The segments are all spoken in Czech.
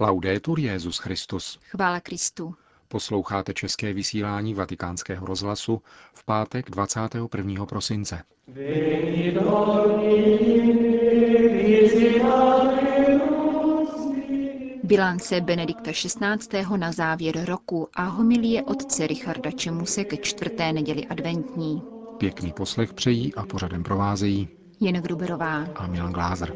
Laudetur Jezus Christus. Chvála Kristu. Posloucháte české vysílání Vatikánského rozhlasu v pátek 21. prosince. Bilance Benedikta XVI. na závěr roku a homilie otce Richarda Čemuse ke čtvrté neděli adventní. Pěkný poslech přejí a pořadem provázejí Jen Gruberová a Milan Glázer.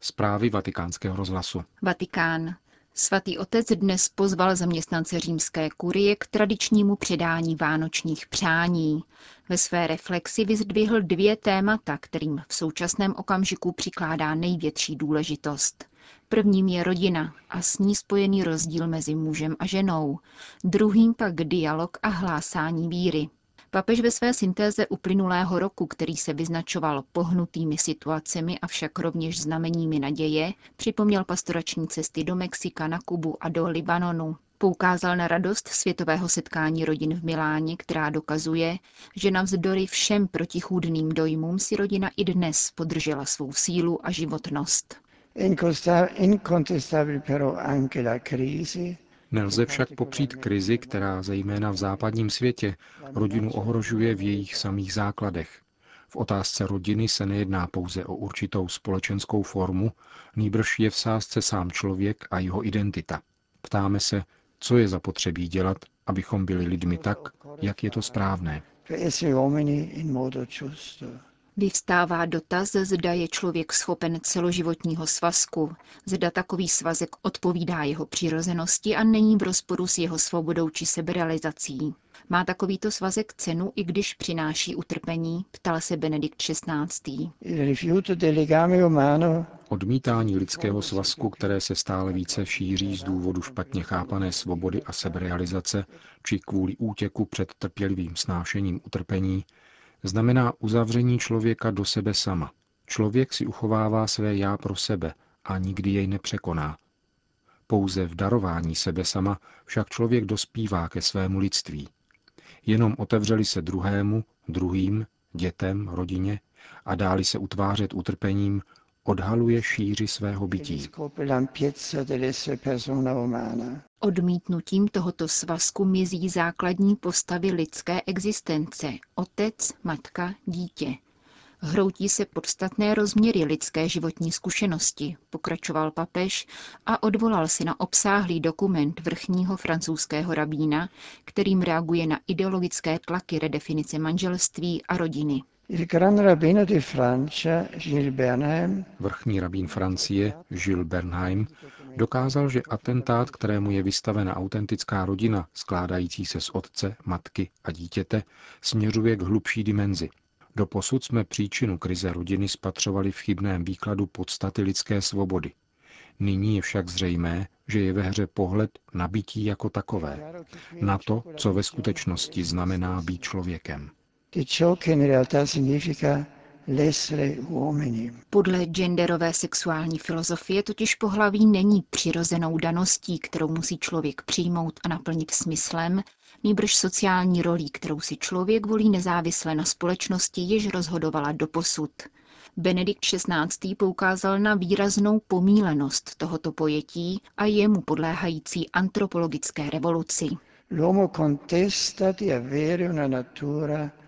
Zprávy vatikánského rozhlasu. Vatikán. Svatý otec dnes pozval zaměstnance římské kurie k tradičnímu předání vánočních přání. Ve své reflexi vyzdvihl dvě témata, kterým v současném okamžiku přikládá největší důležitost. Prvním je rodina a s ní spojený rozdíl mezi mužem a ženou. Druhým pak dialog a hlásání víry. Papež ve své syntéze uplynulého roku, který se vyznačoval pohnutými situacemi, avšak rovněž znameními naděje, připomněl pastorační cesty do Mexika, na Kubu a do Libanonu. Poukázal na radost světového setkání rodin v Miláně, která dokazuje, že navzdory všem protichůdným dojmům si rodina i dnes podržela svou sílu a životnost. Nelze však popřít krizi, která zejména v západním světě rodinu ohrožuje v jejich samých základech. V otázce rodiny se nejedná pouze o určitou společenskou formu, nýbrž je v sázce sám člověk a jeho identita. Ptáme se, co je zapotřebí dělat, abychom byli lidmi tak, jak je to správné. Vyvstává dotaz, zda je člověk schopen celoživotního svazku, zda takový svazek odpovídá jeho přirozenosti a není v rozporu s jeho svobodou či seberealizací. Má takovýto svazek cenu, i když přináší utrpení, ptal se Benedikt XVI. Odmítání lidského svazku, které se stále více šíří z důvodu špatně chápané svobody a seberealizace, či kvůli útěku před trpělivým snášením utrpení, znamená uzavření člověka do sebe sama. Člověk si uchovává své já pro sebe a nikdy jej nepřekoná. Pouze v darování sebe sama však člověk dospívá ke svému lidství. Jenom otevřeli se druhému, druhým, dětem, rodině a dáli se utvářet utrpením, odhaluje šíři svého bytí. Odmítnutím tohoto svazku mizí základní postavy lidské existence – otec, matka, dítě. Hroutí se podstatné rozměry lidské životní zkušenosti, pokračoval papež a odvolal si na obsáhlý dokument vrchního francouzského rabína, kterým reaguje na ideologické tlaky redefinice manželství a rodiny. Vrchní rabín Francie, Gilles Bernheim, dokázal, že atentát, kterému je vystavena autentická rodina, skládající se z otce, matky a dítěte, směřuje k hlubší dimenzi. Doposud jsme příčinu krize rodiny spatřovali v chybném výkladu podstaty lidské svobody. Nyní je však zřejmé, že je ve hře pohled na bytí jako takové, na to, co ve skutečnosti znamená být člověkem. Podle genderové sexuální filozofie totiž pohlaví není přirozenou daností, kterou musí člověk přijmout a naplnit smyslem, nýbrž sociální rolí, kterou si člověk volí nezávisle na společnosti, jež rozhodovala doposud. Benedikt XVI. poukázal na výraznou pomílenost tohoto pojetí a jemu podléhající antropologické revoluci.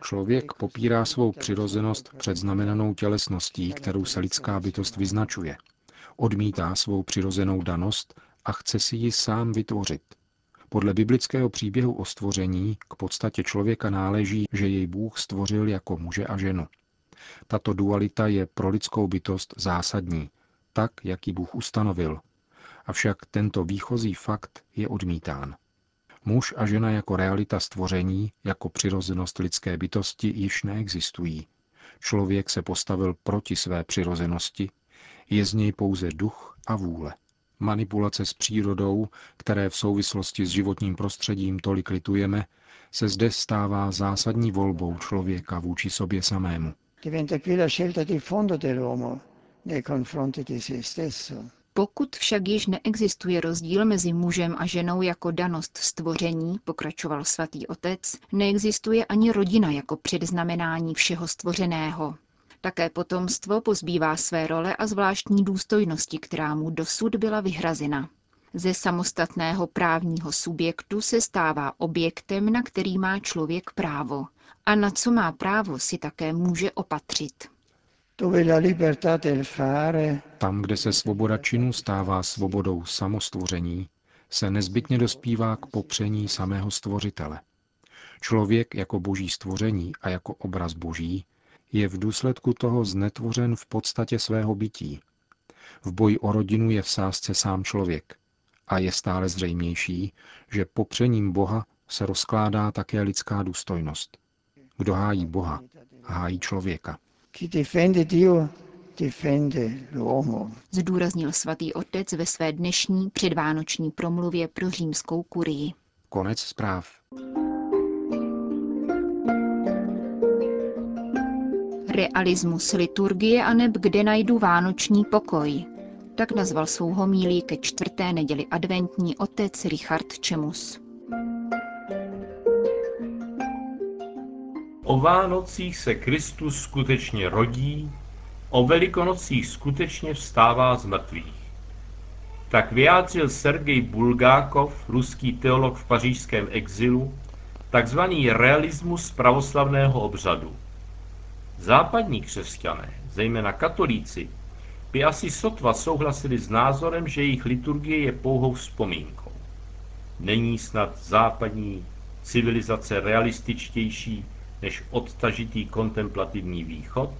Člověk popírá svou přirozenost předznamenanou tělesností, kterou se lidská bytost vyznačuje. Odmítá svou přirozenou danost a chce si ji sám vytvořit. Podle biblického příběhu o stvoření k podstatě člověka náleží, že jej Bůh stvořil jako muže a ženu. Tato dualita je pro lidskou bytost zásadní, tak, jak ji Bůh ustanovil. Avšak tento výchozí fakt je odmítán. Muž a žena jako realita stvoření, jako přirozenost lidské bytosti již neexistují. Člověk se postavil proti své přirozenosti, je z něj pouze duch a vůle. Manipulace s přírodou, které v souvislosti s životním prostředím tolik litujeme, se zde stává zásadní volbou člověka vůči sobě samému. se. Pokud však již neexistuje rozdíl mezi mužem a ženou jako danost stvoření, pokračoval svatý otec, neexistuje ani rodina jako předznamenání všeho stvořeného. Také potomstvo pozbývá své role a zvláštní důstojnosti, která mu dosud byla vyhrazena. Ze samostatného právního subjektu se stává objektem, na který má člověk právo a na co má právo si také může opatřit. Tam, kde se svoboda činu stává svobodou samostvoření, se nezbytně dospívá k popření samého stvořitele. Člověk jako boží stvoření a jako obraz boží je v důsledku toho znetvořen v podstatě svého bytí. V boji o rodinu je v sázce sám člověk. A je stále zřejmější, že popřením Boha se rozkládá také lidská důstojnost. Kdo hájí Boha, hájí člověka. Zdůraznil svatý otec ve své dnešní předvánoční promluvě pro římskou kurii. Konec zpráv. Realismus liturgie a neb kde najdu vánoční pokoj. Tak nazval svou homílí ke čtvrté neděli adventní otec Richard Čemus. O Vánocích se Kristus skutečně rodí, o Velikonocích skutečně vstává z mrtvých. Tak vyjádřil Sergej Bulgákov, ruský teolog v pařížském exilu, takzvaný realismus pravoslavného obřadu. Západní křesťané, zejména katolíci, by asi sotva souhlasili s názorem, že jejich liturgie je pouhou vzpomínkou. Není snad západní civilizace realističtější než odtažitý kontemplativní východ?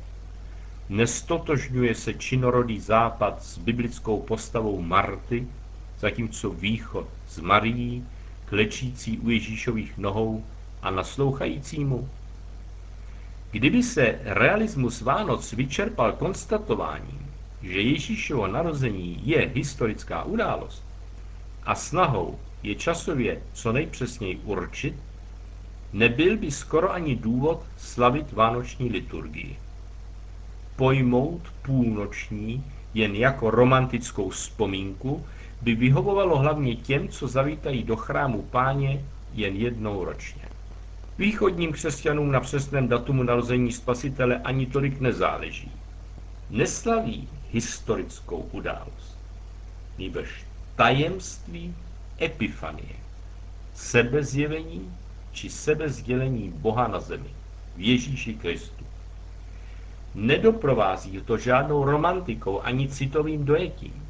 Nestotožňuje se činorodý západ s biblickou postavou Marty, zatímco východ s Marií, klečící u Ježíšových nohou a naslouchající mu? Kdyby se realismus Vánoc vyčerpal konstatováním, že Ježíšovo narození je historická událost a snahou je časově co nejpřesněji určit, nebyl by skoro ani důvod slavit vánoční liturgii. Pojmout půlnoční jen jako romantickou vzpomínku by vyhovovalo hlavně těm, co zavítají do chrámu páně jen jednou ročně. Východním křesťanům na přesném datumu narození spasitele ani tolik nezáleží. Neslaví historickou událost, nýbrž tajemství epifanie, sebezjevení či sebezdělení Boha na zemi, v Ježíši Kristu. Nedoprovází to žádnou romantikou ani citovým dojetím.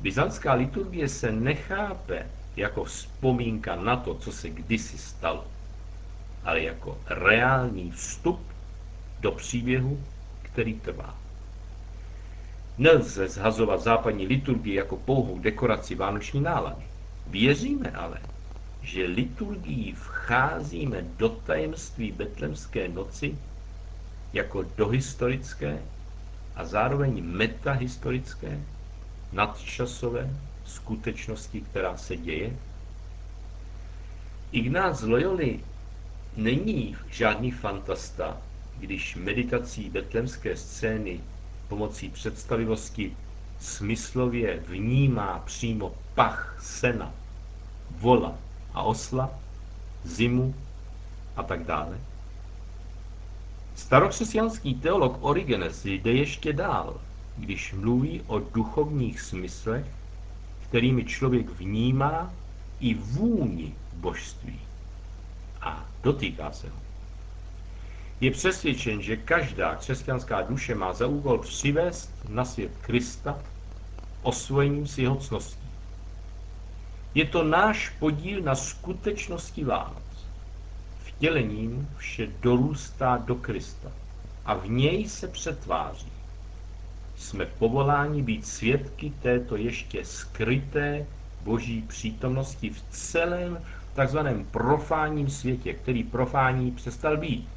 Byzantská liturgie se nechápe jako vzpomínka na to, co se kdysi stalo, ale jako reálný vstup do příběhu, který trvá. Nelze zhazovat západní liturgii jako pouhou dekoraci vánoční nálady. Věříme ale, že liturgií vcházíme do tajemství betlemské noci jako dohistorické a zároveň metahistorické, nadčasové skutečnosti, která se děje? Ignác Loyoli není žádný fantasta, když meditací betlemské scény pomocí představivosti smyslově vnímá přímo pach sena, vola a osla, zimu a tak dále. Starokřesťanský teolog Origenes jde ještě dál, když mluví o duchovních smyslech, kterými člověk vnímá i vůni božství a dotýká se ho. Je přesvědčen, že každá křesťanská duše má za úkol přivést na svět Krista osvojením s jeho cností. Je to náš podíl na skutečnosti Vánoc. Vtělením vše dorůstá do Krista a v něj se přetváří. Jsme povoláni být svědky této ještě skryté boží přítomnosti v celém takzvaném profánním světě, který profání přestal být.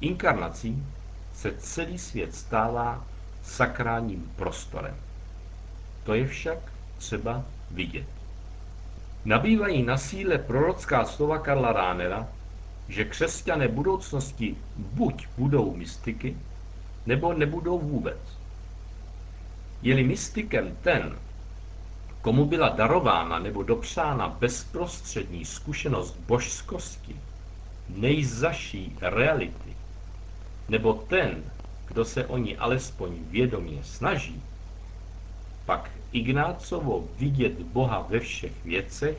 Inkarnací se celý svět stává sakrálním prostorem. To je však třeba vidět. Nabývají na síle prorocká slova Karla Ránera, že křesťané budoucnosti buď budou mystiky, nebo nebudou vůbec. Je-li mystikem ten, komu byla darována nebo dopřána bezprostřední zkušenost božskosti, nejzaší reality, nebo ten, kdo se o ní alespoň vědomě snaží, pak Ignácovo vidět Boha ve všech věcech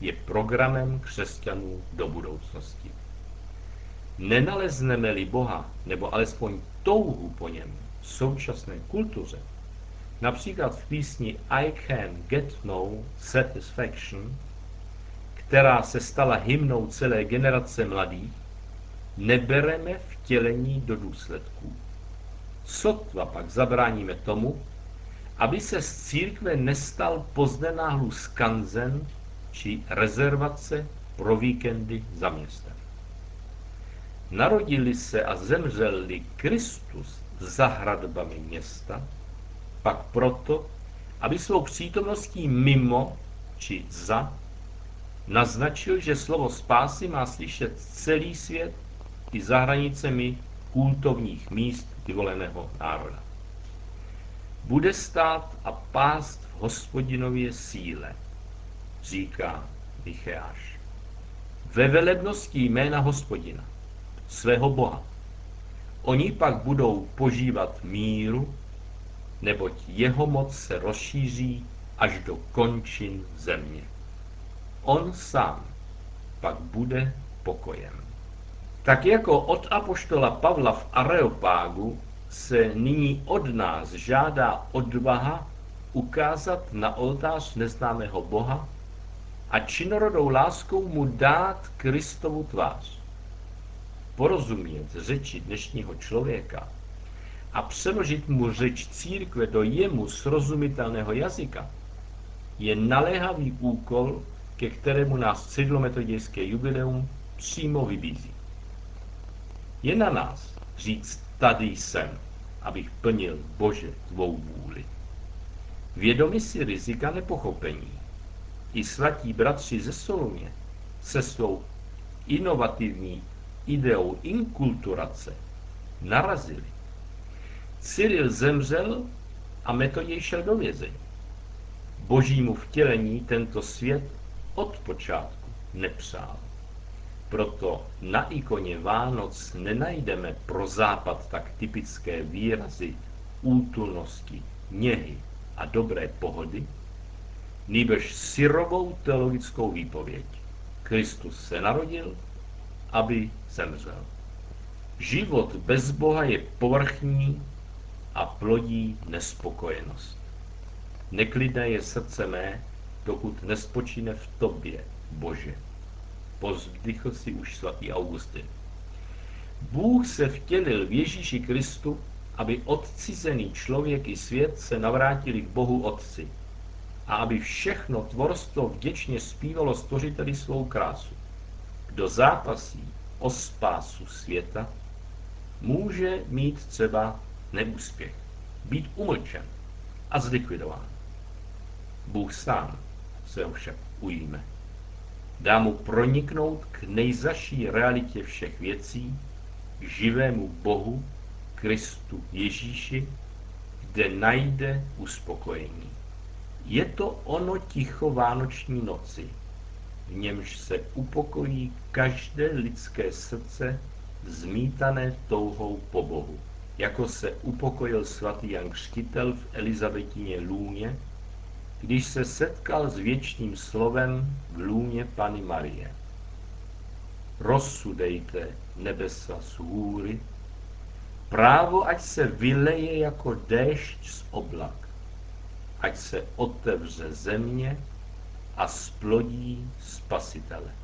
je programem křesťanů do budoucnosti. Nenalezneme-li Boha, nebo alespoň touhu po něm v současné kultuře, například v písni I Can Get No Satisfaction, která se stala hymnou celé generace mladých, nebereme vtělení do důsledků. Sotva pak zabráníme tomu, aby se z církve nestal poznenáhlu skanzen či rezervace pro víkendy za městem. Narodili se a zemřel-li Kristus za hradbami města, pak proto, aby svou přítomností mimo či za naznačil, že slovo spásy má slyšet celý svět i za hranicemi kultovních míst vyvoleného národa. Bude stát a pást v hospodinově síle, říká Micheáš. Ve velebnosti jména hospodina, svého Boha. Oni pak budou požívat míru, neboť jeho moc se rozšíří až do končin země. On sám pak bude pokojem. Tak jako od apoštola Pavla v Areopágu se nyní od nás žádá odvaha ukázat na oltář neznámého Boha a činorodou láskou mu dát Kristovu tvář. Porozumět řeči dnešního člověka a přeložit mu řeč církve do jemu srozumitelného jazyka je naléhavý úkol, ke kterému nás středometodějské jubileum přímo vybízí. Je na nás říct, tady jsem, abych plnil Bože tvou vůli. Vědomi si rizika nepochopení. I svatí bratři ze Solumě se svou inovativní ideou inkulturace narazili. Cyril zemřel a Metoděj šel do vězení. Božímu vtělení tento svět od počátku nepřál. Proto na ikoně Vánoc nenajdeme pro západ tak typické výrazy útulnosti, něhy a dobré pohody, nýbrž syrovou teologickou výpověď. Kristus se narodil, aby zemřel. Život bez Boha je povrchní a plodí nespokojenost. Neklidné je srdce mé, dokud nespočíne v tobě, Bože povzdychl si už svatý Augustin. Bůh se vtělil v Ježíši Kristu, aby odcizený člověk i svět se navrátili k Bohu Otci a aby všechno tvorstvo vděčně zpívalo stvořiteli svou krásu. Kdo zápasí o spásu světa, může mít třeba neúspěch, být umlčen a zlikvidován. Bůh sám se ho však ujíme dá mu proniknout k nejzaší realitě všech věcí, k živému Bohu, Kristu Ježíši, kde najde uspokojení. Je to ono ticho Vánoční noci, v němž se upokojí každé lidské srdce zmítané touhou po Bohu. Jako se upokojil svatý Jan Křtitel v Elizabetině Lůně, když se setkal s věčným slovem v lůně Pany Marie. Rozsudejte nebesa z hůry, právo ať se vyleje jako déšť z oblak, ať se otevře země a splodí spasitele.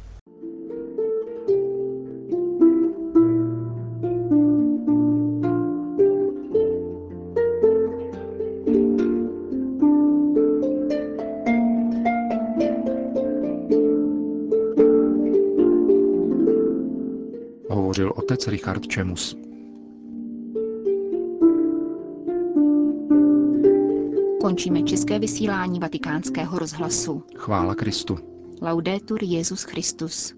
Otec Richard Čemus. Končíme české vysílání vatikánského rozhlasu. Chvála Kristu. Laudetur Jezus Christus.